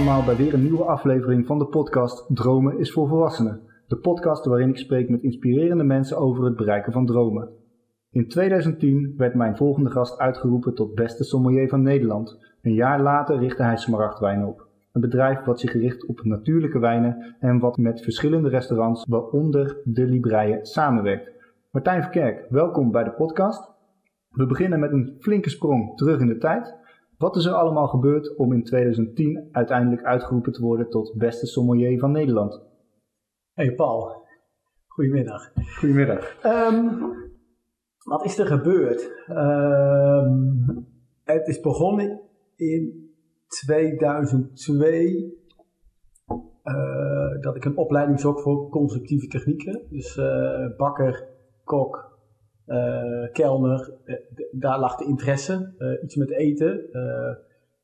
Allemaal bij weer een nieuwe aflevering van de podcast Dromen is voor Volwassenen. De podcast waarin ik spreek met inspirerende mensen over het bereiken van dromen. In 2010 werd mijn volgende gast uitgeroepen tot beste sommelier van Nederland. Een jaar later richtte hij Smaragdwijn op. Een bedrijf wat zich richt op natuurlijke wijnen en wat met verschillende restaurants, waaronder de Libreien, samenwerkt. Martijn Verkerk, welkom bij de podcast. We beginnen met een flinke sprong terug in de tijd. Wat is er allemaal gebeurd om in 2010 uiteindelijk uitgeroepen te worden tot beste sommelier van Nederland? Hey Paul, goedemiddag. Goedemiddag. Ehm, wat is er gebeurd? Ehm, het is begonnen in 2002 uh, dat ik een opleiding zocht voor constructieve technieken. Dus uh, bakker, kok, kelner, daar lag de interesse. iets met eten,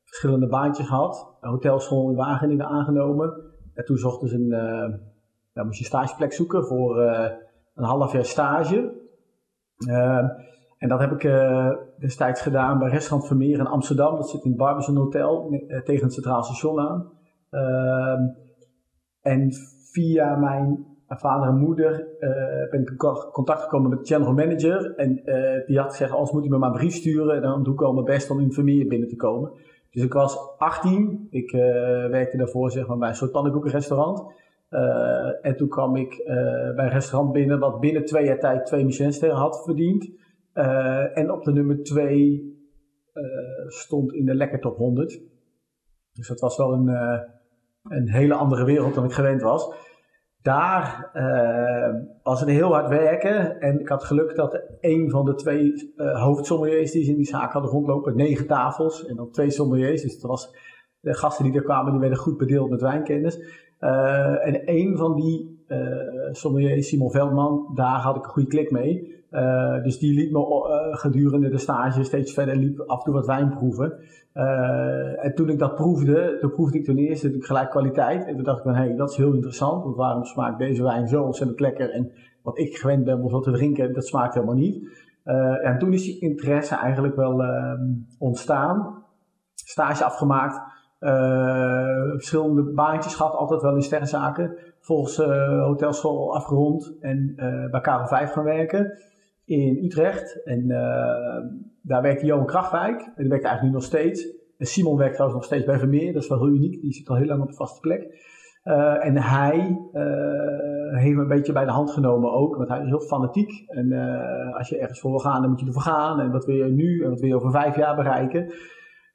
verschillende baantjes gehad. hotelschool in Wageningen aangenomen. En toen zochten ze een, daar moest je stageplek zoeken voor een half jaar stage. En dat heb ik destijds gedaan bij Restaurant Vermeer in Amsterdam. Dat zit in het Barbizon Hotel tegen het Centraal Station aan. Uh, en via mijn vader en moeder uh, ben ik in contact gekomen met de general manager. En die had gezegd, als moet je me maar een brief sturen. En dan doe ik al mijn best om in Vermeer binnen te komen. Dus ik was 18. Ik werkte daarvoor zeg maar, bij een soort pannenkoekenrestaurant. en toen kwam ik bij een restaurant binnen wat binnen twee jaar tijd twee Michelinsterren had verdiend. En op de nummer 2 uh, stond in de lekker top 100. Dus dat was wel een, een hele andere wereld dan ik gewend was. Daar was het heel hard werken. En ik had geluk dat een van de twee hoofdsommeliers die ze in die zaak hadden rondlopen, negen tafels en dan twee sommeliers. Dus dat was, de gasten die er kwamen, die werden goed bedeeld met wijnkennis. en een van die sommeliers, Simon Veldman, daar had ik een goede klik mee. Uh, dus die liet me uh, gedurende de stage steeds verder liep af en toe wat wijn proeven. Uh, en toen ik dat proefde, toen proefde ik ten eerste gelijk kwaliteit. En toen dacht ik van, hé, hey, dat is heel interessant. Want waarom smaakt deze wijn zo ontzettend lekker? En wat ik gewend ben om zo te drinken, dat smaakt helemaal niet. en toen is die interesse eigenlijk wel ehm, ontstaan. Stage afgemaakt. verschillende baantjes gehad, altijd wel in sterrenzaken. Volgens hotelschool afgerond en bij Karel 5 gaan werken in Utrecht. En uh, daar werkte Johan Krachtwijk. En die werkt eigenlijk nu nog steeds. En Simon werkt trouwens nog steeds bij Vermeer. Dat is wel heel uniek. Die zit al heel lang op een vaste plek. Uh, en hij uh, heeft me een beetje bij de hand genomen ook. Want hij is heel fanatiek. En als je ergens voor wil gaan, dan moet je ervoor gaan. En wat wil je nu en wat wil je over vijf jaar bereiken.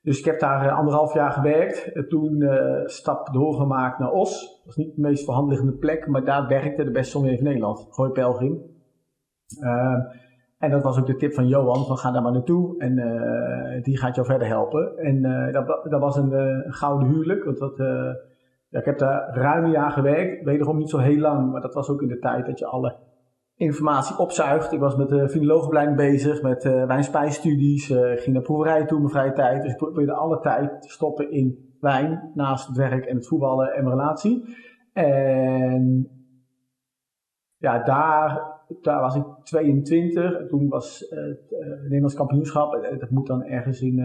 Dus ik heb daar anderhalf jaar gewerkt. En toen stap doorgemaakt naar Os. Dat is niet de meest verhandigende plek. Maar daar werkte de beste sommelier van Nederland. Gooi Pelgrim. Uh, en dat was ook de tip van Johan, ga daar maar naartoe en uh, die gaat jou verder helpen. En uh, dat, dat, was een uh, gouden huwelijk, want dat, ja, ik heb daar ruim een jaar gewerkt, wederom niet zo heel lang, maar dat was ook in de tijd dat je alle informatie opzuigt. Ik was met de filoloogopleiding bezig, met wijnspijsstudies, ging naar proeverijen toe in mijn vrije tijd. Dus ik probeerde alle tijd te stoppen in wijn, naast het werk en het voetballen en mijn relatie. En ja, daar daar was ik 22. En toen was uh, het uh, Nederlands kampioenschap. Uh, dat moet dan ergens in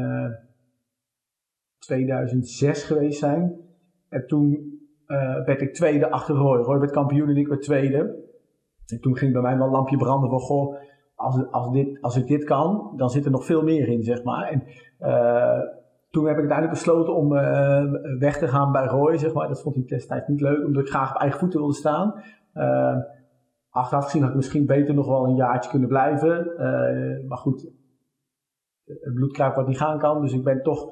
2006 geweest zijn. En toen werd ik tweede achter Roy. Roy werd kampioen en ik werd tweede. En toen ging bij mij wel een lampje branden van, goh, als, als, dit, als ik dit kan, dan zit er nog veel meer in, zeg maar. En toen heb ik uiteindelijk besloten om weg te gaan bij Roy, zeg maar. Dat vond ik destijds niet leuk, omdat ik graag op eigen voeten wilde staan. Achteraf gezien had ik misschien beter nog wel een jaartje kunnen blijven. Uh, maar goed, het bloed kruipt wat niet gaan kan. Dus ik ben toch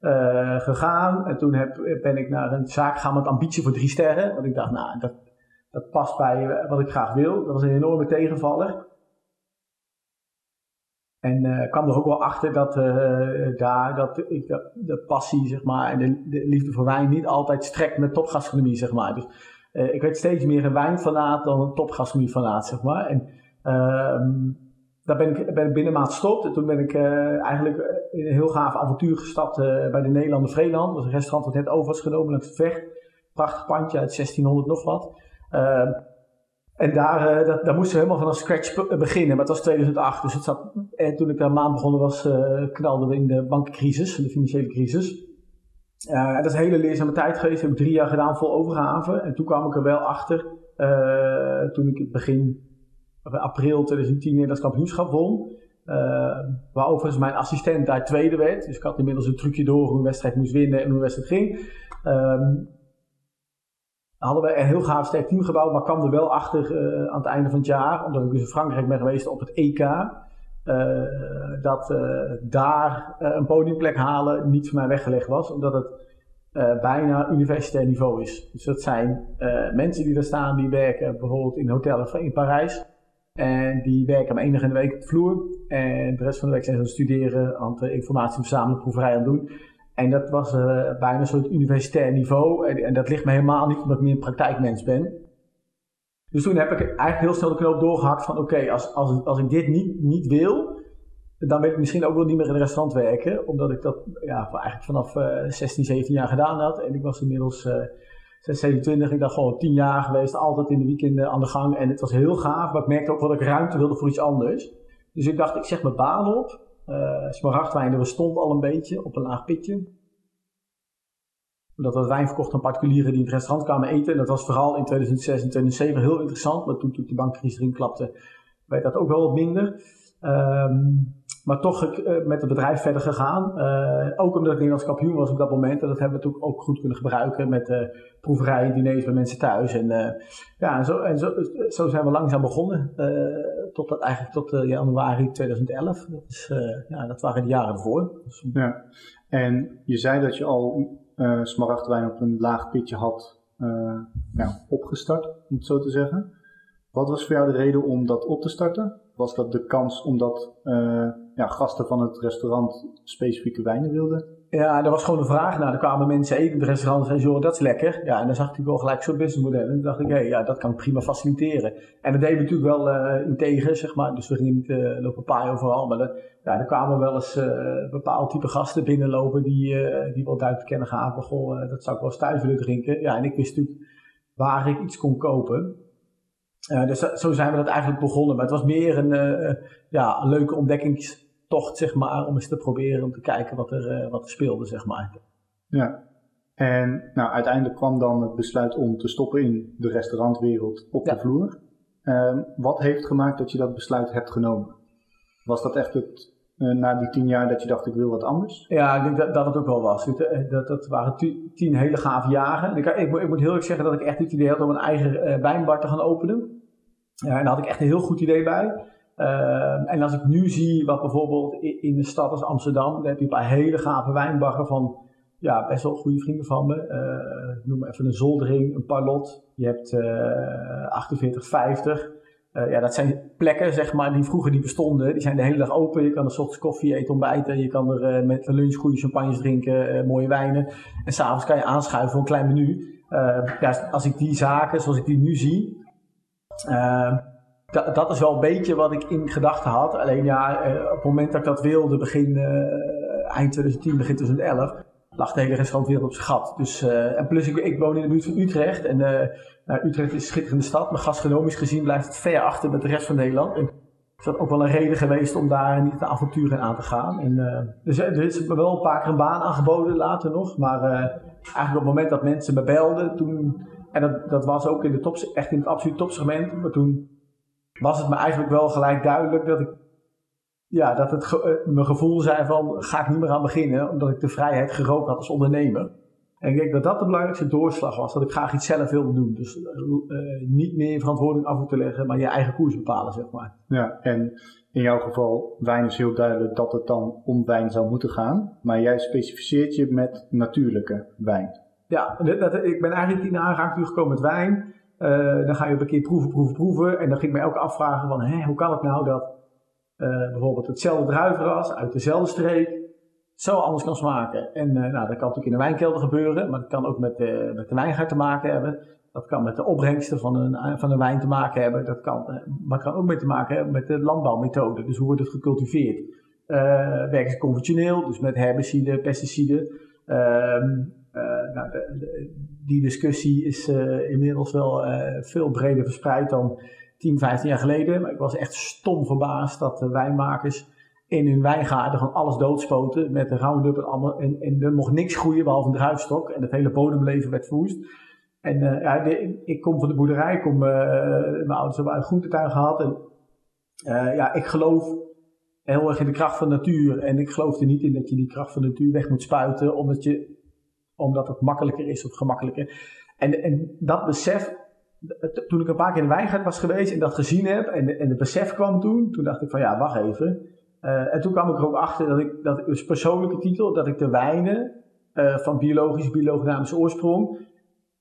uh, gegaan. En toen heb, ben ik naar een zaak gegaan met ambitie voor drie sterren. Want ik dacht, nou, dat, dat past bij wat ik graag wil. Dat was een enorme tegenvaller. En uh, kwam er ook wel achter dat daar dat ik de passie zeg maar, en de, de, liefde voor wijn niet altijd strekt met topgastronomie. Zeg maar. Dus uh, ik werd steeds meer een wijnfanaat dan een topgastronomiefanaat, zeg maar. En uh, daar ben ik, ben ik binnen maand gestopt. En toen ben ik uh, eigenlijk in een heel gaaf avontuur gestapt uh, bij de Nederlander Vreeland. Dat was een restaurant dat net over was genomen langs het vecht. Prachtig pandje uit 1600 nog wat. Uh, en daar, dat, daar moesten we helemaal vanaf scratch beginnen. Maar het was 2008, dus het zat, en toen ik daar maand begonnen was, knalden we in de bankencrisis, de financiële crisis. Dat is een hele leerzame tijd geweest. Ik heb drie jaar gedaan vol overgave. En toen kwam ik er wel achter, toen ik begin april 2010 Nederlands kampioenschap won. Uh, waar overigens mijn assistent daar tweede werd. Dus ik had inmiddels een trucje door hoe een wedstrijd moest winnen en hoe een wedstrijd ging. Um, hadden we een heel gaaf sterk team gebouwd, maar kwam er wel achter aan het einde van het jaar, omdat ik dus in Frankrijk ben geweest op het EK, dat daar een podiumplek halen niet voor mij weggelegd was, omdat het bijna universitair niveau is. Dus dat zijn mensen die daar staan, die werken bijvoorbeeld in hotels in Parijs. En die werken maar één in de week op de vloer. En de rest van de week zijn ze aan het studeren, aan het informatie verzamelen, proeverij aan het doen. En dat was bijna een soort universitair niveau. En, en, dat ligt me helemaal niet, omdat ik meer een praktijkmens ben. Dus toen heb ik eigenlijk heel snel de knoop doorgehakt van oké, als, als, als ik dit niet, niet wil, dan wil ik misschien ook wel niet meer in een restaurant werken. Omdat ik dat ja, eigenlijk vanaf uh, 16, 17 jaar gedaan had. En ik was inmiddels uh, 27, ik dacht gewoon 10 jaar geweest, altijd in de weekenden aan de gang. En het was heel gaaf, maar ik merkte ook dat ik ruimte wilde voor iets anders. Dus ik dacht, ik zeg mijn baan op. Uh, Smaragdwijn, er stond al een beetje op een laag pitje. Omdat we wijn verkochten aan particulieren die in het restaurant kwamen eten. En dat was vooral in 2006 en 2007 heel interessant. Maar toen, toen de bankcrisis erin klapte, werd dat ook wel wat minder. Um, maar toch uh, met het bedrijf verder gegaan. Uh, ook omdat ik Nederlands kampioen was op dat moment. En dat hebben we natuurlijk ook goed kunnen gebruiken met uh, proeverijen, diners bij mensen thuis. En, ja, en, zo, en zo, zo, zijn we langzaam begonnen. tot dat, eigenlijk tot januari 2011. Dat, is, ja, dat waren de jaren ervoor. Ja. En je zei dat je al smaragdwijn op een laag pitje had ja, opgestart, om het zo te zeggen. Wat was voor jou de reden om dat op te starten? Was dat de kans omdat uh, ja, gasten van het restaurant specifieke wijnen wilden? Ja, er was gewoon een vraag naar. Er kwamen mensen eten in het restaurant en joh, dat is lekker. Ja, en dan zag ik wel gelijk zo'n businessmodel. En toen dacht ik, hé, hey, ja, dat kan prima faciliteren. En dat deden we natuurlijk wel uh, in tegen, zeg maar. Dus we gingen niet uh, lopen paaien overal. Maar ja, er kwamen wel eens uh, bepaald type gasten binnenlopen die, die wel duidelijk kennen gaven. Goh, dat zou ik wel eens thuis willen drinken. Ja, en ik wist natuurlijk waar ik iets kon kopen. Dus zo zijn we dat eigenlijk begonnen. Maar het was meer een, ja, een leuke ontdekkingstocht, zeg maar, om eens te proberen om te kijken wat er, uh, wat er speelde, zeg maar. Ja, en nou, uiteindelijk kwam dan het besluit om te stoppen in de restaurantwereld op ja. de vloer. Ehm, wat heeft gemaakt dat je dat besluit hebt genomen? Was dat echt het, na die tien jaar dat je dacht ik wil wat anders? Ja, ik denk dat, dat het ook wel was. Dat, dat waren tien hele gave jaren. Ik, ik, ik, moet heel erg zeggen dat ik echt het idee had om een eigen wijnbar te gaan openen. Ja, en daar had ik echt een heel goed idee bij. Uh, en als ik nu zie wat bijvoorbeeld in, de stad als Amsterdam, dan heb je een paar hele gave wijnbaggen van ja, best wel goede vrienden van me. Uh, noem maar even een Zoldering, een Parlot. Je hebt uh, 4850. Uh, ja, dat zijn plekken, zeg maar, die vroeger niet bestonden. Die zijn de hele dag open. Je kan er ochtends koffie eten, ontbijten. Je kan er uh, met de lunch goede champagnes drinken, uh, mooie wijnen. En s'avonds kan je aanschuiven voor een klein menu. ja, als ik die zaken, zoals ik die nu zie, dat is wel een beetje wat ik in gedachten had. Alleen ja, uh, op het moment dat ik dat wilde, begin, uh, eind 2010, begin 2011, lag de hele restaurantwereld op zijn gat. Dus, uh, en plus, ik, ik, woon in de buurt van Utrecht. En nou, Utrecht is een schitterende stad, maar gastronomisch gezien blijft het ver achter met de rest van Nederland. En is dat ook wel een reden geweest om daar niet de avonturen aan te gaan. En, dus er is wel een paar keer een baan aangeboden, later nog. Maar eigenlijk op het moment dat mensen me belden, toen en dat, dat was ook in de top, echt in het absolute topsegment. Maar toen was het me eigenlijk wel gelijk duidelijk dat ik, ja, dat het ge, uh, mijn gevoel zei van, ga ik niet meer aan beginnen, omdat ik de vrijheid geroken had als ondernemer. En ik denk dat dat de belangrijkste doorslag was, dat ik graag iets zelf wilde doen. Dus uh, niet meer verantwoording af te leggen, maar je eigen koers bepalen, zeg maar. Ja, en in jouw geval, wijn is heel duidelijk dat het dan om wijn zou moeten gaan. Maar jij specificeert je met natuurlijke wijn. Ja, dat, ik ben eigenlijk in aanraking gekomen met wijn. Uh, dan ga je op een keer proeven, proeven, proeven. En dan ging ik me elke afvragen van, hoe kan het nou dat uh, bijvoorbeeld hetzelfde druivenras uit dezelfde streek zo anders kan smaken. En uh, nou, dat kan natuurlijk in een wijnkelder gebeuren, maar dat kan ook met, de, met de wijngaard te maken hebben. Dat kan met de opbrengsten van een, van wijn te maken hebben. Dat kan, maar kan ook mee te maken hebben met de landbouwmethode. Dus hoe wordt het gecultiveerd? werken ze conventioneel, dus met herbiciden, pesticiden. Ehm, uh, nou, de, die discussie is uh, inmiddels wel uh, veel breder verspreid dan 10, 15 jaar geleden. Maar ik was echt stom verbaasd dat de wijnmakers in hun wijngaarden gewoon alles doodspoten met een Roundup en allemaal. En, er mocht niks groeien behalve een druifstok en het hele bodemleven werd verwoest. En ja, ik kom van de boerderij, ik kom, mijn ouders hebben een groentetuin gehad. En ja, ik geloof heel erg in de kracht van de natuur. En ik geloof er niet in dat je die kracht van de natuur weg moet spuiten, omdat, je, omdat het makkelijker is of gemakkelijker. En, en dat besef, toen ik een paar keer in wijngaard was geweest en dat gezien heb, en, en het besef kwam toen, toen dacht ik van ja, wacht even. Uh, en toen kwam ik er ook achter dat ik, dat dus persoonlijke titel, dat ik de wijnen uh, van biologisch, biodynamische oorsprong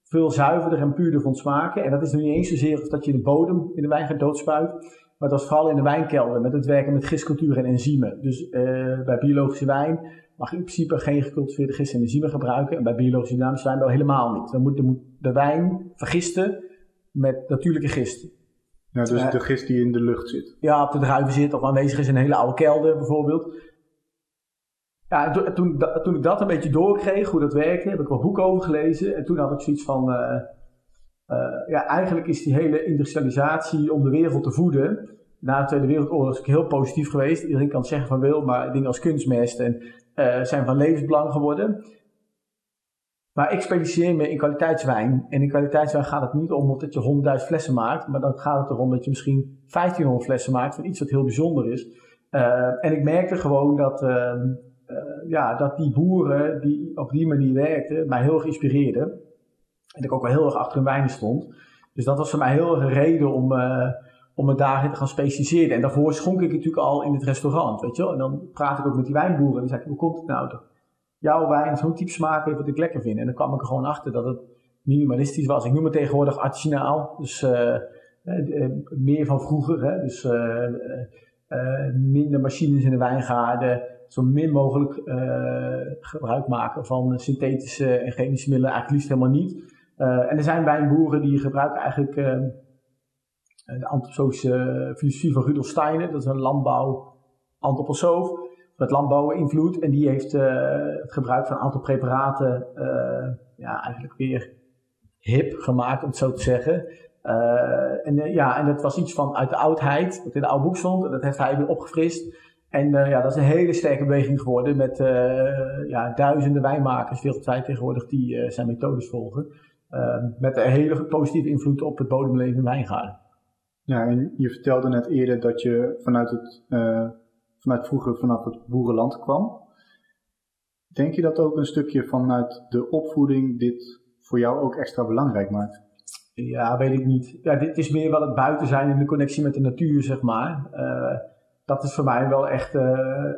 veel zuiverder en puurder vond smaken. En dat is nu niet eens zozeer of dat je de bodem in de wijngaard doodspuit, maar dat was vooral in de wijnkelder met het werken met gistcultuur en enzymen. Dus uh, bij biologische wijn mag in principe geen gecultiveerde gist en enzymen gebruiken. En bij biologische dynamische wijn wel helemaal niet. Dan moet, dan moet de wijn vergisten met natuurlijke gisten. Ja, dus uh, de gist die in de lucht zit. Ja, op de druiven zit of aanwezig is in een hele oude kelder bijvoorbeeld. Ja, toen, toen, toen, ik dat een beetje doorkreeg, hoe dat werkte, heb ik wat boeken over gelezen. En toen had ik zoiets van, uh, uh, ja, eigenlijk is die hele industrialisatie om de wereld te voeden, na de Tweede Wereldoorlog is heel positief geweest. Iedereen kan zeggen van wil, maar dingen als kunstmest en, uh, zijn van levensbelang geworden. Maar ik specialiseer me in kwaliteitswijn. En in kwaliteitswijn gaat het niet om dat je 100.000 flessen maakt, maar dan gaat het erom dat je misschien 1500 flessen maakt van iets wat heel bijzonder is. Uh, en ik merkte gewoon dat, uh, ja, dat die boeren die op die manier werkten, mij heel erg inspireerden. En dat ik ook wel heel erg achter hun wijnen stond. Dus dat was voor mij heel erg een reden om, om me daarin te gaan specialiseren. En daarvoor schonk ik natuurlijk al in het restaurant, weet je wel. En dan praat ik ook met die wijnboeren en dan zeg ik, hoe komt het nou? jouw wijn zo'n type smaak heeft wat ik lekker vind. En dan kwam ik er gewoon achter dat het minimalistisch was. Ik noem het tegenwoordig artisanaal, dus uh, meer van vroeger. Hè? Dus minder machines in de wijngaarden, zo min mogelijk gebruik maken van synthetische en chemische middelen, eigenlijk liefst helemaal niet. en er zijn wijnboeren die gebruiken eigenlijk de antroposofische filosofie van Rudolf Steiner, dat is een landbouw antroposoof met landbouwinvloed. En die heeft uh, het gebruik van een aantal preparaten ja, eigenlijk weer hip gemaakt, om het zo te zeggen. En, ja, en dat was iets van uit de oudheid, wat in de oude boek stond. En dat heeft hij weer opgefrist. En ja, dat is een hele sterke beweging geworden met ja, duizenden wijnmakers wereldwijd tegenwoordig die zijn methodes volgen. met een hele positieve invloed op het bodemleven in wijngaarden. Ja, en je vertelde net eerder dat je vanuit het vanuit vroeger vanaf het boerenland kwam. Denk je dat ook een stukje vanuit de opvoeding dit voor jou ook extra belangrijk maakt? Ja, weet ik niet. Ja, dit is meer wel het buiten zijn in de connectie met de natuur, zeg maar. Uh, dat is voor mij wel echt, uh,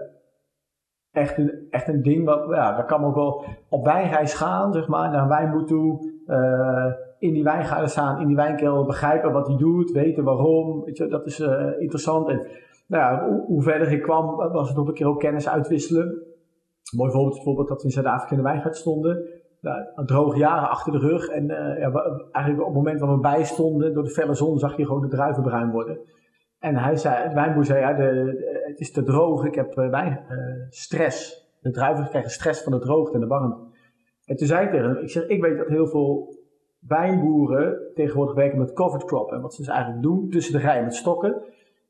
echt, een, echt een ding. Wat, ja, daar kan ook wel op wijnreis gaan, zeg maar, naar een toe. Uh, in die wijngaarden staan, in die wijnkelder, begrijpen wat hij doet, weten waarom. Weet je, dat is interessant. En nou ja, hoe, verder ik kwam, was het nog een keer ook kennis uitwisselen. Een mooi voorbeeld is bijvoorbeeld dat we in Zuid-Afrika in de wijngaard stonden. Nou, droge jaren achter de rug. En ja, eigenlijk op het moment dat we bij stonden, door de felle zon, zag je gewoon de druiven bruin worden. En hij zei, wijnboer zei, ja, de, het is te droog, ik heb uh, stress. De druiven krijgen stress van de droogte en de warmte. En toen zei ik tegen hem, ik zeg, ik weet dat heel veel wijnboeren tegenwoordig werken met covered crop. En wat ze dus eigenlijk doen, tussen de rijen met stokken,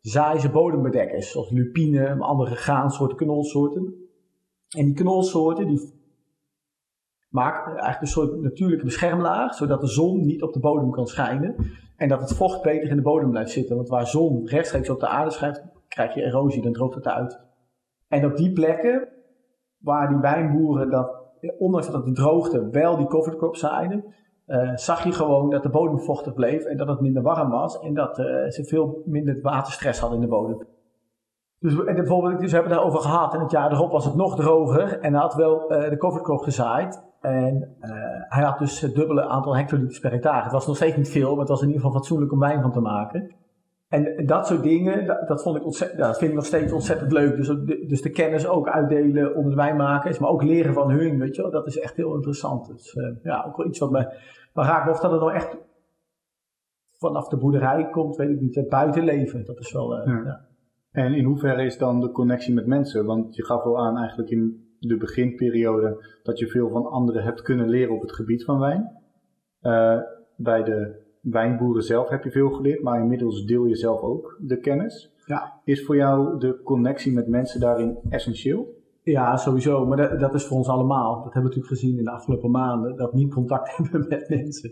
zaaien ze bodembedekkers, zoals lupine, andere graansoorten, knolsoorten. En die knolsoorten die maken eigenlijk een soort natuurlijke beschermlaag, zodat de zon niet op de bodem kan schijnen. En dat het vocht beter in de bodem blijft zitten. Want waar zon rechtstreeks op de aarde schijnt, krijg je erosie, dan droogt het uit. En op die plekken, waar die wijnboeren dat, ondanks dat de droogte, wel die covered crop zaaiden, uh, zag je gewoon dat de bodem vochtig bleef en dat het minder warm was en dat uh, ze veel minder waterstress hadden in de bodem. Dus en bijvoorbeeld, dus we hebben het daarover gehad en het jaar erop was het nog droger en hij had wel de covercrop gezaaid en hij had dus het dubbele aantal hectoliters per hectare. Het was nog steeds niet veel, maar het was in ieder geval fatsoenlijk om wijn van te maken. En dat soort dingen, dat, dat, vond ik ontzettend, dat vind ik nog steeds ontzettend leuk. Dus, dus de kennis ook uitdelen onder de wijnmakers, maar ook leren van hun, weet je wel. Dat is echt heel interessant. Dus uh, ja, ook wel iets wat me, me raakt. Of dat het nou echt vanaf de boerderij komt, weet ik niet. Het buitenleven, dat is wel, uh, ja. ja. En in hoeverre is dan de connectie met mensen? Want je gaf wel aan eigenlijk in de beginperiode dat je veel van anderen hebt kunnen leren op het gebied van wijn. Uh, bij de wijnboeren zelf heb je veel geleerd, maar inmiddels deel je zelf ook de kennis. Ja. Is voor jou de connectie met mensen daarin essentieel? Ja, sowieso. Maar dat, dat, is voor ons allemaal. Dat hebben we natuurlijk gezien in de afgelopen maanden. Dat niet contact hebben met mensen.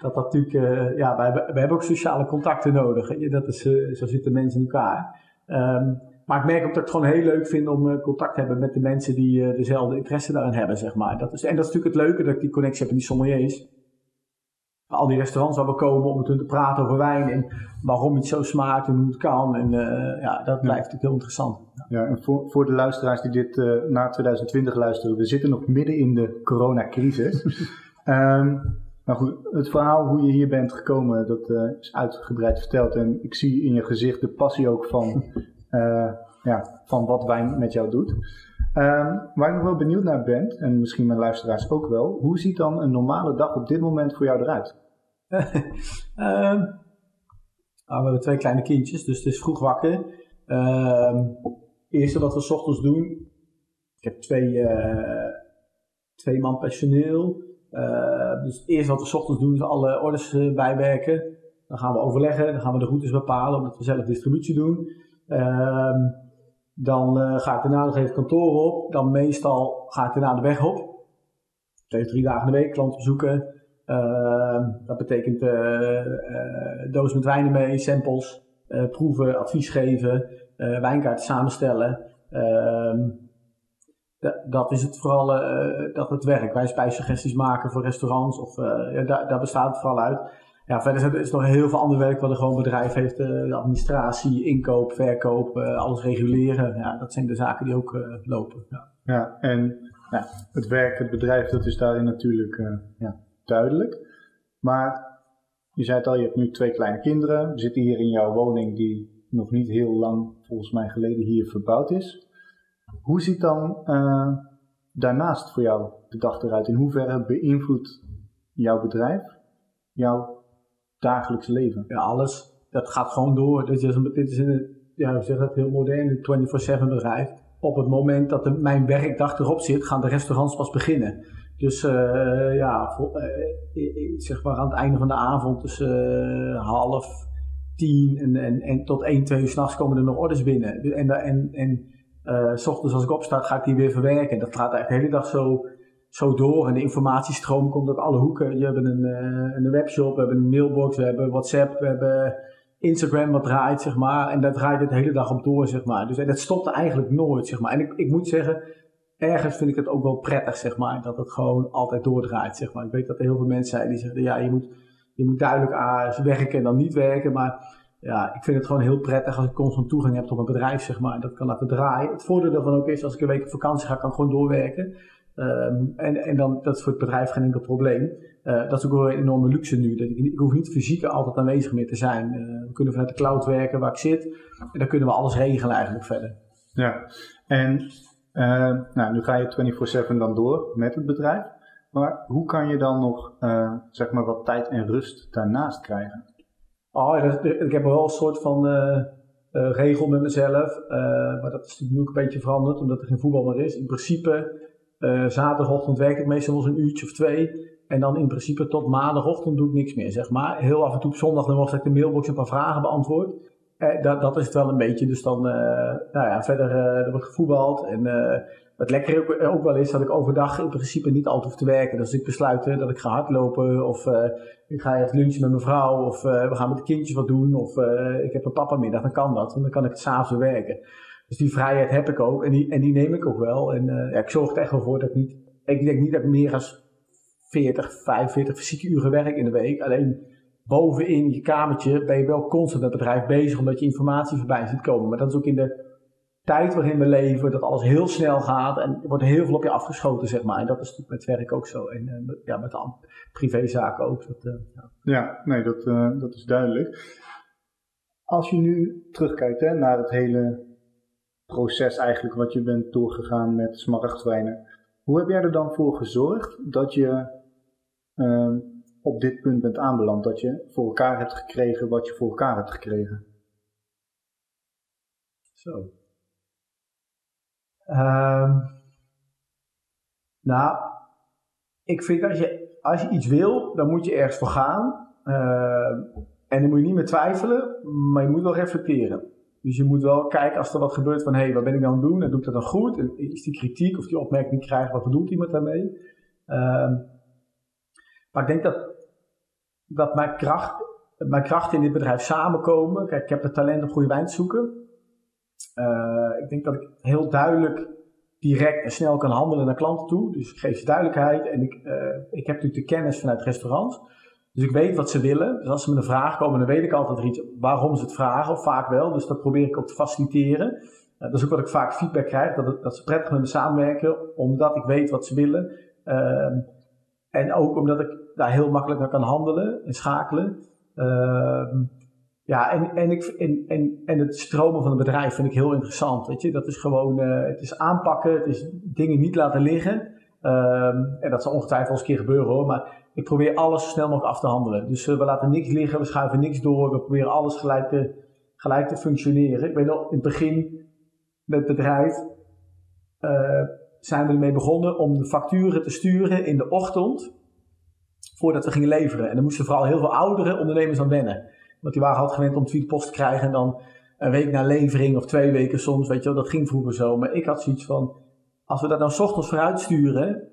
Dat dat natuurlijk, uh, ja, wij, wij, hebben ook sociale contacten nodig. Dat is, uh, zo zitten mensen in elkaar. Um, maar ik merk ook dat ik het gewoon heel leuk vind om uh, contact te hebben met de mensen die dezelfde interesse daarin hebben, zeg maar. Dat is, en dat is natuurlijk het leuke dat ik die connectie heb met die sommeliers al die restaurants waar we komen om met hun te praten over wijn en waarom iets zo smaakt en hoe het kan. En uh, ja, dat blijft natuurlijk heel interessant. Ja, en voor, voor de luisteraars die dit uh, na 2020 luisteren, we zitten nog midden in de coronacrisis. um, maar goed, het verhaal hoe je hier bent gekomen, dat uh, is uitgebreid verteld. En ik zie in je gezicht de passie ook van, ja, van wat wijn met jou doet. Um, waar ik nog wel benieuwd naar ben, en misschien mijn luisteraars ook wel, hoe ziet dan een normale dag op dit moment voor jou eruit? Um, nou, we hebben twee kleine kindjes, dus het is vroeg wakker. Um, eerste wat we s ochtends doen, ik heb twee, uh, twee man personeel. Uh, dus het eerste wat we s ochtends doen is alle orders uh, bijwerken. Dan gaan we overleggen, dan gaan we de routes bepalen, omdat we zelf distributie doen. Dan uh, ga ik daarna nog even kantoor op. Dan meestal ga ik daarna de weg op. Twee, drie dagen in de week klanten bezoeken. Uh, dat betekent uh, doos met wijnen mee, samples, proeven, advies geven, wijnkaarten samenstellen. Ehm, dat is het vooral, dat het werk. Wij spijssuggesties maken voor restaurants, of, ja, daar, daar bestaat het vooral uit. Ja, verder is er nog heel veel ander werk wat een gewoon bedrijf heeft. Eh, de administratie, inkoop, verkoop, eh, alles reguleren. Ja, dat zijn de zaken die ook lopen. Ja, ja en het werk, het bedrijf, dat is daarin natuurlijk ja, duidelijk. Maar je zei het al, je hebt nu twee kleine kinderen. We zitten hier in jouw woning die nog niet heel lang, volgens mij geleden, hier verbouwd is. Hoe ziet dan daarnaast voor jou de dag eruit? In hoeverre beïnvloedt jouw bedrijf jouw dagelijks leven. Ja, alles. Dat gaat gewoon door. Dit is, een, dit is een, ja, zeg dat, heel modern, 24-7 bedrijf. Op het moment dat de, mijn werkdag erop zit, gaan de restaurants pas beginnen. Dus uh, ja, voor, uh, zeg maar aan het einde van de avond tussen half tien en, en, en tot 1, 2 uur s'nachts komen er nog orders binnen. En, en, en s ochtends als ik opstart ga ik die weer verwerken. Dat gaat eigenlijk de hele dag zo zo door en de informatiestroom komt uit alle hoeken. Je hebt een, een webshop, we hebben een mailbox, we hebben WhatsApp, we hebben Instagram wat draait, zeg maar. En daar draait het de hele dag op door, zeg maar. Dus en dat stopt eigenlijk nooit, zeg maar. En ik, ik moet zeggen, ergens vind ik het ook wel prettig, zeg maar, dat het gewoon altijd doordraait, zeg maar. Ik weet dat er heel veel mensen zijn die zeggen, ja, je moet, je moet duidelijk aan werken en dan niet werken, maar ja, ik vind het gewoon heel prettig als ik constant toegang heb tot een bedrijf, zeg maar, en dat kan laten draaien. Het voordeel daarvan ook is, als ik een week op vakantie ga, kan ik gewoon doorwerken. Um, en, en dan, dat is voor het bedrijf geen enkel probleem. Uh, dat is ook wel een enorme luxe nu. Dat ik, ik hoef niet fysiek altijd aanwezig meer te zijn. Uh, we kunnen vanuit de cloud werken waar ik zit. En dan kunnen we alles regelen eigenlijk verder. Ja, en nou, nu ga je 24-7 dan door met het bedrijf. Maar hoe kan je dan nog zeg maar wat tijd en rust daarnaast krijgen? Oh, ik heb wel een soort van regel met mezelf. maar dat is natuurlijk ook een beetje veranderd omdat er geen voetbal meer is. In principe uh, zaterdagochtend werk ik meestal wel eens een uurtje of twee. En dan in principe tot maandagochtend doe ik niks meer, zeg maar. Heel af en toe op zondag dan ik de mailbox een paar vragen beantwoord. Eh, dat, dat is het wel een beetje. Dus dan, uh, nou ja, verder er wordt gevoetbald. En het lekkere ook, ook, wel is dat ik overdag in principe niet altijd hoef te werken. Dus ik besluit dat ik ga hardlopen of ik ga even lunchen met mijn vrouw of we gaan met de kindjes wat doen of ik heb een papa middag, dan kan dat. Want dan kan ik het s'avonds werken. Dus die vrijheid heb ik ook en die, en die neem ik ook wel. En ja, ik zorg er echt wel voor dat ik niet. Ik denk niet dat ik meer dan 40, 45 fysieke uren werk in de week. Alleen bovenin je kamertje ben je wel constant met het bedrijf bezig omdat je informatie voorbij ziet komen. Maar dat is ook in de tijd waarin we leven, dat alles heel snel gaat en er wordt heel veel op je afgeschoten, zeg maar. En dat is natuurlijk met werk ook zo. En uh, ja, met de privézaken ook. Dat, uh, ja. ja. nee, dat, dat is duidelijk. Als je nu terugkijkt hè, naar het hele proces eigenlijk wat je bent doorgegaan met smaragdwijnen. Hoe heb jij er dan voor gezorgd dat je op dit punt bent aanbeland? Dat je voor elkaar hebt gekregen wat je voor elkaar hebt gekregen? Zo. Um, nou, ik vind als je, als je iets wil, dan moet je ergens voor gaan. Uh, en dan moet je niet meer twijfelen, maar je moet wel reflecteren. Dus je moet wel kijken als er wat gebeurt van, hé, hey, wat ben ik nou aan het doen? En doe ik dat dan goed? En is die kritiek of die opmerking die ik krijg, wat bedoelt iemand daarmee? Ehm, maar ik denk dat, dat mijn, kracht, mijn krachten in dit bedrijf samenkomen. Kijk, ik heb het talent om goede wijn te zoeken. Uh, ik denk dat ik heel duidelijk direct en snel kan handelen naar klanten toe. Dus ik geef ze duidelijkheid en ik, uh, ik heb natuurlijk de kennis vanuit restaurants. Dus ik weet wat ze willen. Dus als ze met een vraag komen, dan weet ik altijd iets waarom ze het vragen, of vaak wel. Dus dat probeer ik ook te faciliteren. Uh, dat is ook wat ik vaak feedback krijg, dat, dat ze prettig met me samenwerken, omdat ik weet wat ze willen. Uh, en ook omdat ik daar heel makkelijk naar kan handelen en schakelen. Ehm, ja, en, en, ik, en, en, en het stromen van het bedrijf vind ik heel interessant. Weet je? Dat is gewoon, uh, het is aanpakken, het is dingen niet laten liggen. Um, en dat zal ongetwijfeld eens een keer gebeuren hoor. Maar ik probeer alles zo snel mogelijk af te handelen. Dus uh, we laten niks liggen, we schuiven niks door. We proberen alles gelijk te, gelijk te functioneren. Ik weet nog, in het begin met het bedrijf uh, zijn we ermee begonnen om de facturen te sturen in de ochtend. Voordat we gingen leveren. En dan moesten vooral heel veel oudere ondernemers aan wennen. Want die waren altijd gewend om tweet post te krijgen en dan een week na levering of twee weken soms, weet je wel, dat ging vroeger zo. Maar ik had zoiets van, als we dat dan s ochtends vooruit sturen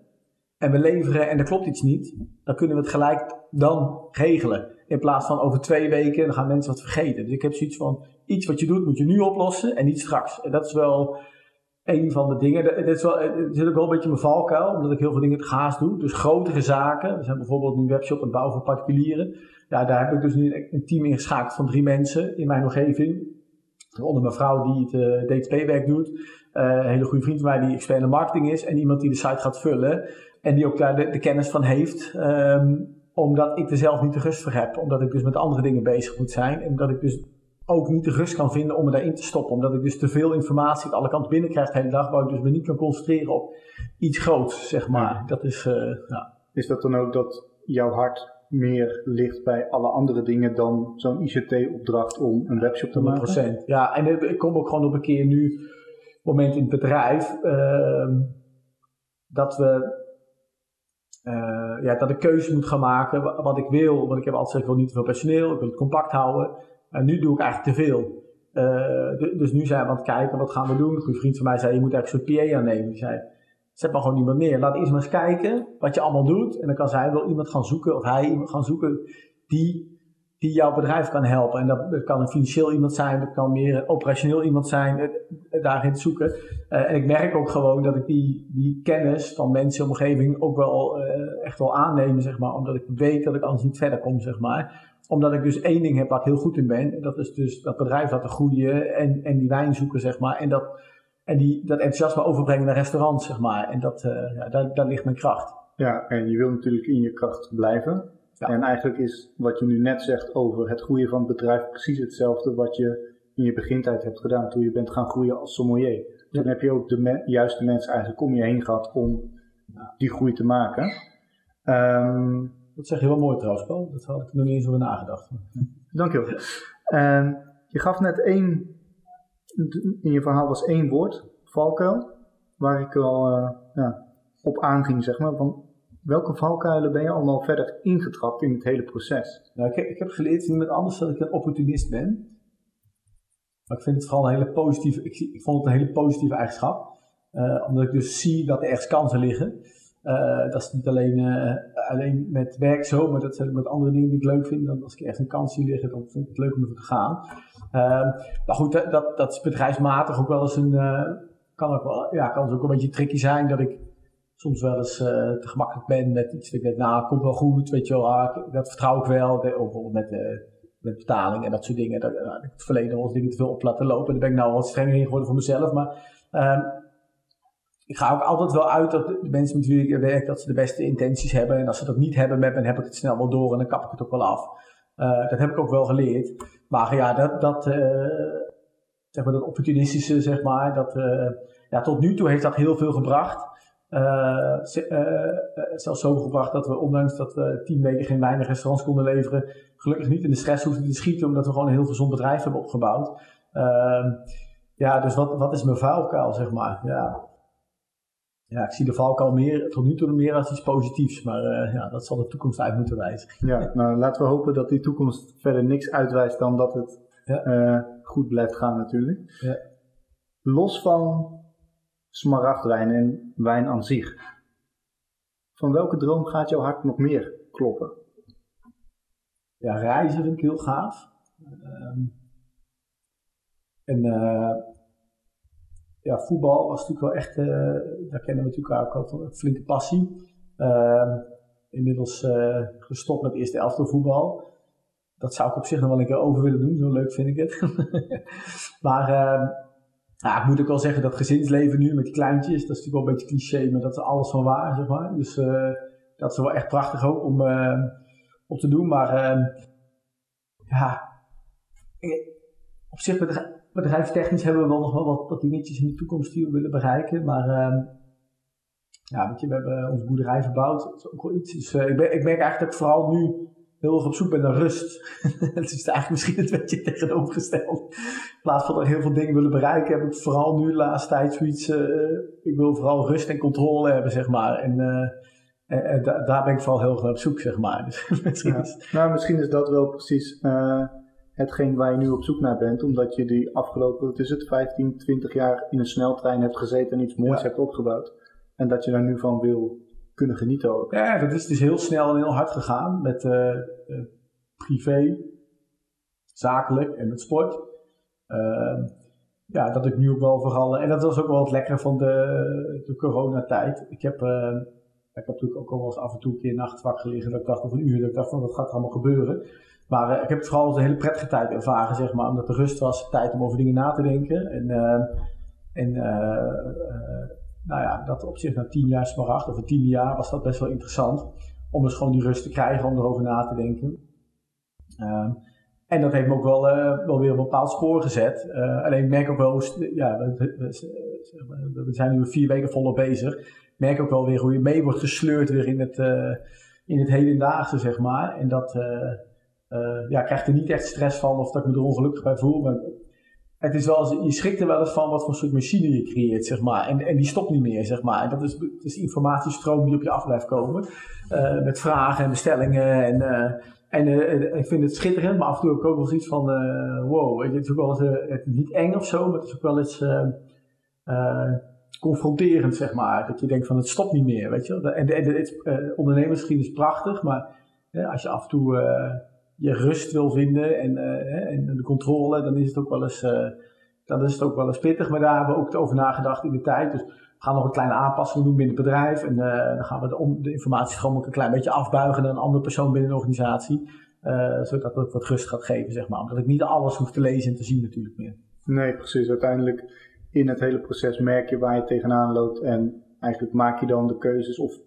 en we leveren en er klopt iets niet, dan kunnen we het gelijk dan regelen. In plaats van over twee weken, dan gaan mensen wat vergeten. Dus ik heb zoiets van, iets wat je doet moet je nu oplossen en niet straks. En dat is wel een van de dingen. Dat is wel, het zit ook wel een beetje mijn valkuil, omdat ik heel veel dingen te gaas doe. Dus grotere zaken. We zijn bijvoorbeeld nu webshop aan het bouwen voor particulieren. Ja, daar heb ik dus nu een team ingeschakeld van drie mensen in mijn omgeving. Onder mijn vrouw die het eh, DTP-werk doet. Uh, een hele goede vriend van mij die expert in marketing is. En iemand die de site gaat vullen. En die ook daar de, kennis van heeft. Um, omdat ik er zelf niet de rust voor heb. Omdat ik dus met andere dingen bezig moet zijn. En omdat ik dus ook niet de rust kan vinden om me daarin te stoppen. Omdat ik dus te veel informatie aan alle kanten binnenkrijg de hele dag. Waar ik dus me niet kan concentreren op iets groots, zeg maar. Dat is, uh, ja. is dat dan ook dat jouw hart meer ligt bij alle andere dingen dan zo'n ICT-opdracht om een webshop te maken? 100%. Ja, en ik kom ook gewoon op een keer nu, moment in het bedrijf, uh, dat we uh, ja, dat ik keuze moet gaan maken wat ik wil. Want ik heb altijd gezegd, ik wil niet te veel personeel, ik wil het compact houden. En nu doe ik eigenlijk te veel. Uh, dus nu zijn we aan het kijken, wat gaan we doen? Een vriend van mij zei, je moet eigenlijk zo'n PA aannemen. Die zei, zet maar gewoon iemand neer. Laat eerst maar eens kijken wat je allemaal doet. En dan kan zij wel iemand gaan zoeken, of hij iemand gaan zoeken, die, die jouw bedrijf kan helpen. En dat, kan een financieel iemand zijn, dat kan meer een operationeel iemand zijn, uh, daarin zoeken. En ik merk ook gewoon dat ik die, die kennis van mensen omgeving ook wel echt wel aanneem, zeg maar. Omdat ik weet dat ik anders niet verder kom, zeg maar omdat ik dus één ding heb waar ik heel goed in ben. En dat is dus dat bedrijf laten groeien en, en die wijn zoeken, zeg maar. En dat, en die, dat enthousiasme overbrengen naar restaurants, zeg maar. En dat, uh, ja, daar, daar ligt mijn kracht. Ja, en je wil natuurlijk in je kracht blijven. Ja. En eigenlijk is wat je nu net zegt over het groeien van het bedrijf precies hetzelfde wat je in je begintijd hebt gedaan toen je bent gaan groeien als sommelier. Toen heb je ook de me juiste mensen eigenlijk om je heen gehad om die groei te maken. Um, dat zeg je wel mooi trouwens, Paul. Dat had ik nog niet eens over nagedacht. Dankjewel. Uh, je gaf net één, in je verhaal was één woord, valkuil, waar ik al uh, ja, op aanging, zeg maar. Van welke valkuilen ben je allemaal verder ingetrapt in het hele proces? Nou, ik, ik heb geleerd met anders dat ik een opportunist ben. Maar ik vind het vooral een hele positieve, ik, ik vond het een hele positieve eigenschap. Uh, omdat ik dus zie dat er ergens kansen liggen. Uh, dat is niet alleen, uh, alleen met werk zo, maar dat zijn met andere dingen die ik leuk vind. Dan als ik echt een kans zie liggen, dan vind ik het leuk om ervoor te gaan. Uh, maar goed, dat, dat is bedrijfsmatig ook wel eens een, uh, kan ook wel, ja, kan ook een beetje tricky zijn dat ik soms wel eens te gemakkelijk ben met iets. Ik denk, nou, komt wel goed, weet je wel, ah, dat vertrouw ik wel. Of bijvoorbeeld met, met betaling en dat soort dingen. Dat, het verleden wel dingen te veel op laten lopen. Daar ben ik nou wat strenger in geworden voor mezelf. Maar ehm, ik ga ook altijd wel uit dat de mensen met wie ik werk, dat ze de beste intenties hebben. En als ze dat niet hebben met me, dan heb ik het snel wel door en dan kap ik het ook wel af. Uh, dat heb ik ook wel geleerd. Maar ja, dat, dat, uh, zeg maar, dat opportunistische, zeg maar, dat, uh, ja, tot nu toe heeft dat heel veel gebracht. zelfs zo gebracht dat we, ondanks dat we tien weken geen weinig restaurants konden leveren, gelukkig niet in de stress hoefden te schieten, omdat we gewoon een heel gezond bedrijf hebben opgebouwd. Ehm, ja, dus wat, wat is mijn vuilkuil, zeg maar? Ja, ja, ik zie de valkuil meer, tot nu toe meer als iets positiefs. Maar uh, ja, dat zal de toekomst uit moeten wijzen. Ja, nou laten we hopen dat die toekomst verder niks uitwijst dan dat het ja. uh, goed blijft gaan natuurlijk. Ja. Los van smaragdwijn en wijn aan zich. Van welke droom gaat jouw hart nog meer kloppen? Ja, reizen vind ik heel gaaf. Ehm, en uh, ja, voetbal was natuurlijk wel echt, uh, daar kennen we natuurlijk ook al een flinke passie. Uh, inmiddels uh, gestopt met eerste elftal voetbal. Dat zou ik op zich nog wel een keer over willen doen, zo leuk vind ik het. maar ehm, ja, ik moet ook wel zeggen dat gezinsleven nu met die kleintjes, dat is natuurlijk wel een beetje cliché, maar dat is alles van waar, zeg maar. Dus dat is wel echt prachtig ook om, om te doen. Maar ehm, ja, op zich bedrijfstechnisch hebben we wel nog wel wat, wat dingetjes in de toekomst die we willen bereiken. Maar uh, ja, weet je, we hebben onze boerderij verbouwd. Dat is ook wel iets. Dus uh, ik, ben, ik merk eigenlijk dat ik vooral nu heel erg op zoek ben naar rust. het is eigenlijk misschien een beetje tegenovergesteld. In plaats van dat heel veel dingen willen bereiken, heb ik vooral nu de laatste tijd zoiets. Uh, ik wil vooral rust en controle hebben, zeg maar. En, en daar ben ik vooral heel erg naar op zoek, zeg maar. Dus misschien ja. is... Nou, misschien is dat wel precies hetgeen waar je nu op zoek naar bent, omdat je die afgelopen, het is het, 15, 20 jaar in een sneltrein hebt gezeten en iets moois hebt opgebouwd. En dat je daar nu van wil kunnen genieten ook. Ja, dat is, het is heel snel en heel hard gegaan met uh, privé, zakelijk en met sport. Uh, ja, dat ik nu ook wel vooral, en dat was ook wel het lekkere van de, de coronatijd. Ik heb, ik heb natuurlijk ook al wel eens af en toe een keer nachtvak gelegen, dat ik dacht of een uur, dat ik dacht van wat gaat er allemaal gebeuren. Maar uh, ik heb vooral een hele prettige tijd ervaren, zeg maar. Omdat er rust was, tijd om over dingen na te denken. En, uh, en uh, nou ja, dat op zich na tien jaar smaragd, of tien jaar, was dat best wel interessant. Om dus gewoon die rust te krijgen, om erover na te denken. Ehm, en dat heeft me ook wel, wel weer een bepaald spoor gezet. alleen ik merk ook wel, ja, we, we, zijn nu vier weken volop bezig. Ik merk ook wel weer hoe je mee wordt gesleurd weer in het, in het hedendaagse, zeg maar. En dat ja, ik krijg er niet echt stress van of dat ik me er ongelukkig bij voel. Maar het is wel je schrikt er wel eens van wat voor soort machine je creëert, zeg maar. En, en die stopt niet meer, zeg maar. En dat is, het is informatiestroom die op je af blijft komen. Uh, met vragen en bestellingen. En, uh, en ik vind het schitterend, maar af en toe ik ook wel zoiets van, wow, het is ook wel eens, niet eng of zo, maar het is ook wel eens confronterend, zeg maar. Dat je denkt van, het stopt niet meer, weet je. En, en, is prachtig, maar als je af en toe je rust wil vinden en, uh, en de controle, dan is het ook wel eens, uh, dan is het ook wel eens pittig. Maar daar hebben we ook over nagedacht in de tijd. Dus we gaan nog een kleine aanpassing doen binnen het bedrijf. En uh, dan gaan we de, om, de informatiestroom ook een klein beetje afbuigen naar een andere persoon binnen de organisatie. zodat het ook wat rust gaat geven, zeg maar. Omdat ik niet alles hoef te lezen en te zien natuurlijk meer. Nee, precies. Uiteindelijk in het hele proces merk je waar je tegenaan loopt. En eigenlijk maak je dan de keuzes of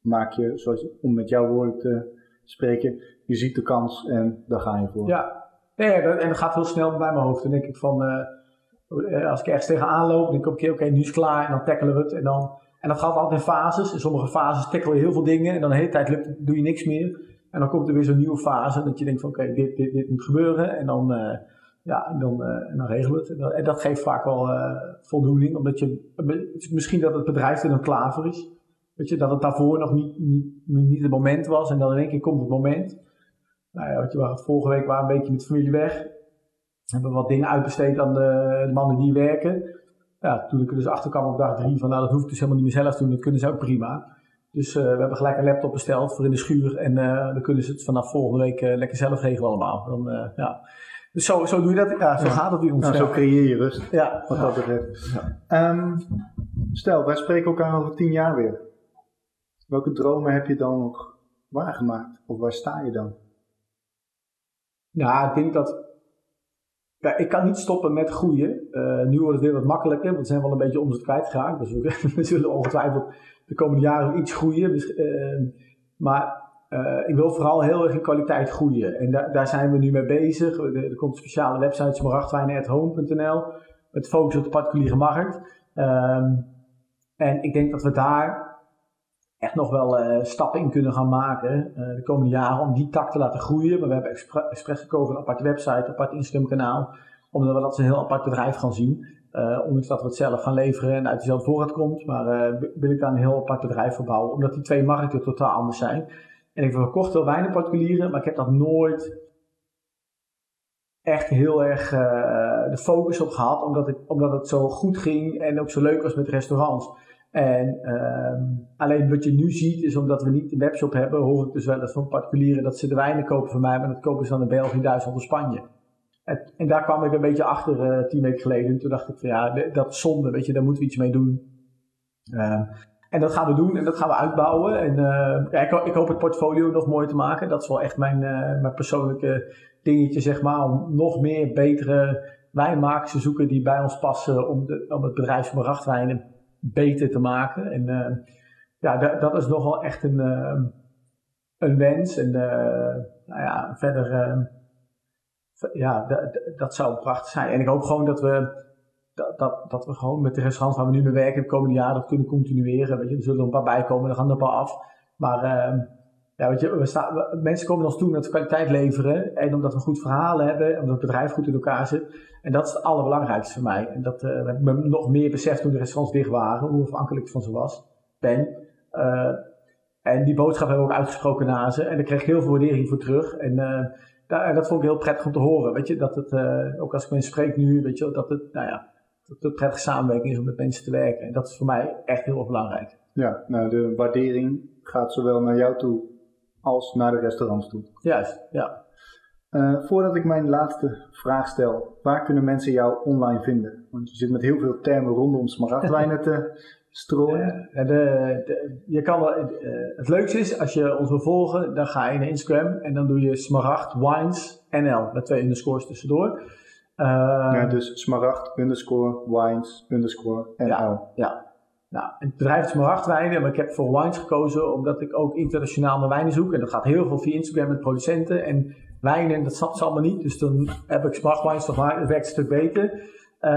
maak je, zoals, om met jouw woorden te spreken, je ziet de kans en daar ga je voor. Ja, nee, en dat gaat heel snel bij mijn hoofd. Dan denk ik van, uh, als ik ergens tegenaan loop, denk ik oké, oké, nu is het klaar en dan tackelen we het. En, dan, en dat gaat altijd in fases. In sommige fases tackelen we heel veel dingen en dan de hele tijd lukt, doe je niks meer. En dan komt er weer zo'n nieuwe fase dat je denkt van oké, dit, dit, dit moet gebeuren. En dan, uh, ja, en dan, en dan regelen we het. En dat, geeft vaak wel voldoening, omdat je, misschien dat het bedrijf er dan klaar is. Weet je, dat het daarvoor nog niet, niet, niet het moment was en dan in één keer komt het moment. Nou ja, vorige week waren we een beetje met familie weg. Hebben wat dingen uitbesteed aan de, de mannen die werken. Ja, toen ik er dus achter kwam op dag drie van nou dat hoef ik dus helemaal niet meer zelf te doen, dat kunnen ze ook prima. Dus uh, we hebben gelijk een laptop besteld voor in de schuur en uh, dan kunnen ze het vanaf volgende week uh, lekker zelf regelen allemaal. Dan, ja. Dus zo, zo doe je dat, ja, zo ja. gaat het weer nou, Zo creëer je rust, ja. wat dat betreft. Ja. Um, stel, wij spreken elkaar over tien jaar weer. Welke dromen heb je dan nog waargemaakt? Of waar sta je dan? Nou, ik denk dat. Ik kan niet stoppen met groeien. Uh, nu wordt het weer wat makkelijker, want we zijn wel een beetje omzet kwijtgeraakt. Dus we, zullen ongetwijfeld de komende jaren iets groeien. Dus, uh, maar uh, ik wil vooral heel erg in kwaliteit groeien. En da daar zijn we nu mee bezig. Er, komt een speciale website, smaragdwijn.home.nl, met focus op de particuliere markt. Um, en ik denk dat we daar echt nog wel uh, stappen in kunnen gaan maken uh, de komende jaren om die tak te laten groeien. Maar we hebben expres gekozen een aparte website, een apart Instagram kanaal, omdat we dat een heel apart bedrijf gaan zien. Uh, ondanks dat we het zelf gaan leveren en uit dezelfde voorraad komt, maar wil ik daar een heel apart bedrijf voor bouwen, omdat die twee markten totaal anders zijn. En ik verkocht wel weinig particulieren, maar ik heb dat nooit echt heel erg de focus op gehad, omdat, ik, omdat het zo goed ging en ook zo leuk was met restaurants. En ehm, alleen wat je nu ziet, is omdat we niet de webshop hebben, hoor ik dus wel eens van particulieren dat ze de wijnen kopen van mij, maar dat kopen ze dan in België, Duitsland of Spanje. En, daar kwam ik een beetje achter uh, tien weken geleden. Toen dacht ik van ja, dat is zonde, weet je, daar moeten we iets mee doen. Ehm, en dat gaan we doen en dat gaan we uitbouwen. En ja, ik, ik, hoop het portfolio nog mooier te maken. Dat is wel echt mijn, uh, mijn persoonlijke dingetje, zeg maar. Om nog meer betere wijnmakers te zoeken die bij ons passen om, de, om het bedrijf van Rachtwijnen beter te maken. En uh, ja, dat is nogal echt een, een wens. En nou ja, verder ja, dat zou prachtig zijn. En ik hoop gewoon dat we, dat, dat, dat we gewoon met de restaurants waar we nu mee werken de komende jaren kunnen continueren. Weet je, er zullen er een paar bij komen, er gaan er een paar af. Maar ja, weet je, we mensen komen ons toe dat we kwaliteit leveren. En omdat we goed verhalen hebben, omdat het bedrijf goed in elkaar zit. En dat is het allerbelangrijkste voor mij. En dat uh, we hebben nog meer beseft toen de restaurants dicht waren, hoe afhankelijk ik van ze was, ben. Uh, en die boodschap hebben we ook uitgesproken naar ze. En daar kreeg ik heel veel waardering voor terug. En uh, ja, dat vond ik heel prettig om te horen. Weet je, dat het, ook als ik mensen spreek nu, weet je, dat het, nou ja, dat het prettige samenwerking is om met mensen te werken. En dat is voor mij echt heel belangrijk. Ja, nou, de waardering gaat zowel naar jou toe als naar de restaurants toe. Juist, ja. Uh, voordat ik mijn laatste vraag stel, waar kunnen mensen jou online vinden? Want je zit met heel veel termen rondom smaragdwijnen te strooien. Uh, de, je kan uh, het leukste is, als je ons wil volgen, dan ga je naar Instagram en dan doe je smaragd wines NL met twee underscores tussendoor. ja, dus smaragd underscore wines underscore NL. Ja, ja. Nou, het bedrijf is maar ik heb voor wines gekozen omdat ik ook internationaal naar wijnen zoek. En dat gaat heel veel via Instagram met producenten. En wijnen, dat snapt ze allemaal niet. Dus dan heb ik smaragdwijns gemaakt, dat werkt een stuk beter. Uh,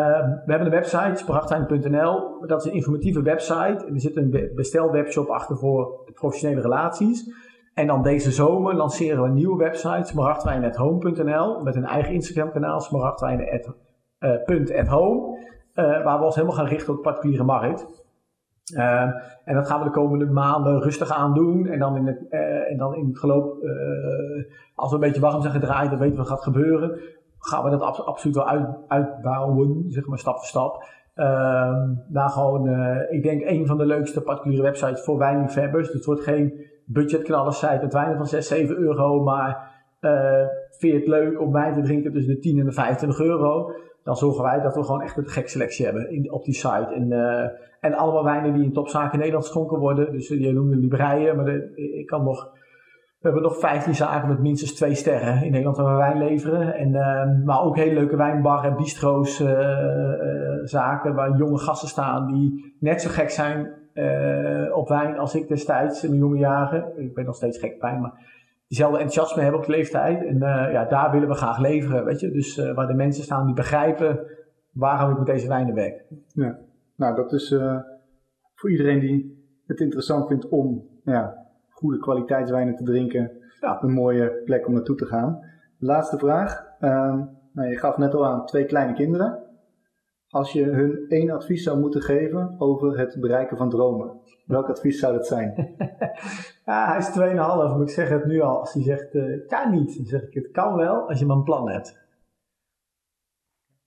we hebben een website, smaragdwijn.nl. Dat is een informatieve website. En er zit een bestelwebshop achter voor professionele relaties. En dan deze zomer lanceren we een nieuwe website, smaragdwijn.home.nl. Met een eigen Instagram kanaal, smaragdwijn.home. Uh, uh, waar we ons helemaal gaan richten op de particuliere markt. Uh, en dat gaan we de komende maanden rustig aan doen. En dan in het, uh, en dan in het geloop, uh, als we een beetje warm zijn gedraaid, dan weten we wat gaat gebeuren. Gaan we dat abs absoluut wel uit, uitbouwen, zeg maar stap voor stap. Ehm, daar gewoon, ik denk, een van de leukste particuliere websites voor wijnliefhebbers. Dus het wordt geen budgetknallersite met wijnen van 6, 7 euro, maar vind je het leuk om wijn te drinken tussen de 10 en de 25 euro? dan zorgen wij dat we gewoon echt een gek selectie hebben op die site. En, en allemaal wijnen die in topzaken in Nederland geschonken worden. Dus je noemde Libreien, maar de, ik kan nog... We hebben nog 15 zaken met minstens twee sterren in Nederland waar we wijn leveren. En, uh, maar ook hele leuke wijnbar en bistro's uh, zaken waar jonge gasten staan die net zo gek zijn op wijn als ik destijds in mijn jonge jaren. Ik ben nog steeds gek op wijn, maar diezelfde enthousiasme hebben op de leeftijd. En ja, daar willen we graag leveren, weet je. Dus waar de mensen staan die begrijpen waarom ik met deze wijnen werk. Ja, nou dat is uh, voor iedereen die het interessant vindt om ja, goede kwaliteitswijnen te drinken, ja. een mooie plek om naartoe te gaan. Laatste vraag. Ehm, nou, je gaf net al aan twee kleine kinderen. Als je hun één advies zou moeten geven over het bereiken van dromen, welk advies zou dat zijn? ja, hij is 2,5, maar ik zeg het nu al. Als hij zegt, uh, kan niet, dan zeg ik het kan wel als je maar een plan hebt.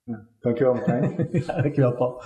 Ja, dankjewel Martijn. ja, dankjewel Paul.